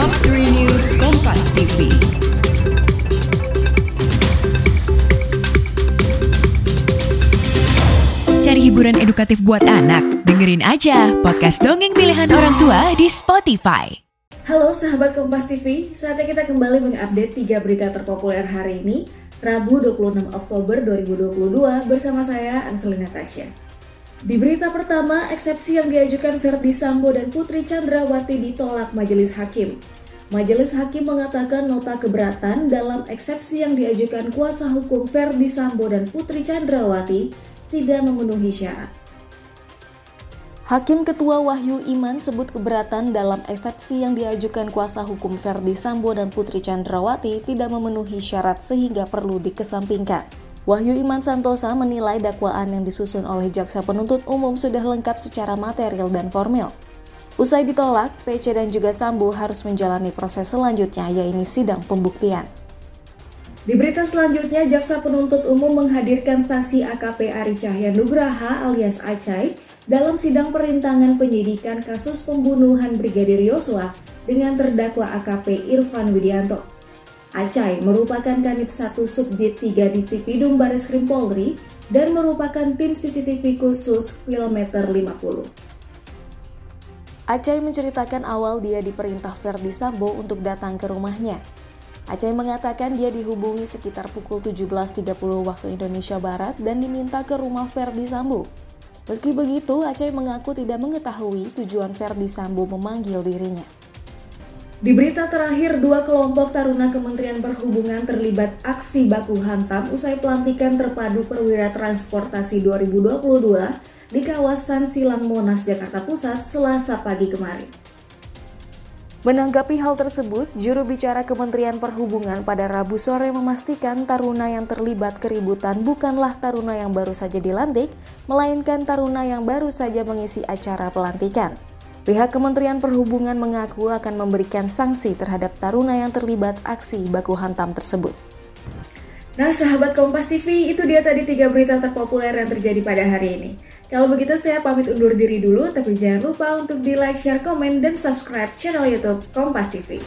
News Kompas TV. Cari hiburan edukatif buat anak? Dengerin aja podcast dongeng pilihan orang tua di Spotify. Halo sahabat Kompas TV, saatnya kita kembali mengupdate tiga berita terpopuler hari ini, Rabu 26 Oktober 2022 bersama saya Anselina Tasya. Di berita pertama, eksepsi yang diajukan Verdi Sambo dan Putri Chandrawati ditolak Majelis Hakim. Majelis Hakim mengatakan nota keberatan dalam eksepsi yang diajukan kuasa hukum Verdi Sambo dan Putri Chandrawati tidak memenuhi syarat. Hakim Ketua Wahyu Iman sebut keberatan dalam eksepsi yang diajukan kuasa hukum Verdi Sambo dan Putri Chandrawati tidak memenuhi syarat sehingga perlu dikesampingkan. Wahyu Iman Santosa menilai dakwaan yang disusun oleh jaksa penuntut umum sudah lengkap secara material dan formil. Usai ditolak, PC dan juga Sambo harus menjalani proses selanjutnya yaitu sidang pembuktian. Di berita selanjutnya, Jaksa Penuntut Umum menghadirkan saksi AKP Ari Cahya Nugraha alias Acai dalam sidang perintangan penyidikan kasus pembunuhan Brigadir Yosua dengan terdakwa AKP Irfan Widianto. Acai merupakan kanit satu subdit 3 di Tipidum Baris Krim Polri dan merupakan tim CCTV khusus kilometer 50. Acai menceritakan awal dia diperintah Verdi Sambo untuk datang ke rumahnya. Acai mengatakan dia dihubungi sekitar pukul 17.30 waktu Indonesia Barat dan diminta ke rumah Verdi Sambo. Meski begitu, Acai mengaku tidak mengetahui tujuan Verdi Sambo memanggil dirinya. Di berita terakhir, dua kelompok taruna Kementerian Perhubungan terlibat aksi baku hantam usai pelantikan terpadu perwira transportasi 2022 di kawasan Silang Monas, Jakarta Pusat, Selasa pagi kemarin. Menanggapi hal tersebut, juru bicara Kementerian Perhubungan pada Rabu sore memastikan taruna yang terlibat keributan bukanlah taruna yang baru saja dilantik, melainkan taruna yang baru saja mengisi acara pelantikan. Pihak Kementerian Perhubungan mengaku akan memberikan sanksi terhadap taruna yang terlibat aksi baku hantam tersebut. Nah, sahabat Kompas TV, itu dia tadi tiga berita terpopuler yang terjadi pada hari ini. Kalau begitu, saya pamit undur diri dulu, tapi jangan lupa untuk di like, share, komen, dan subscribe channel YouTube Kompas TV.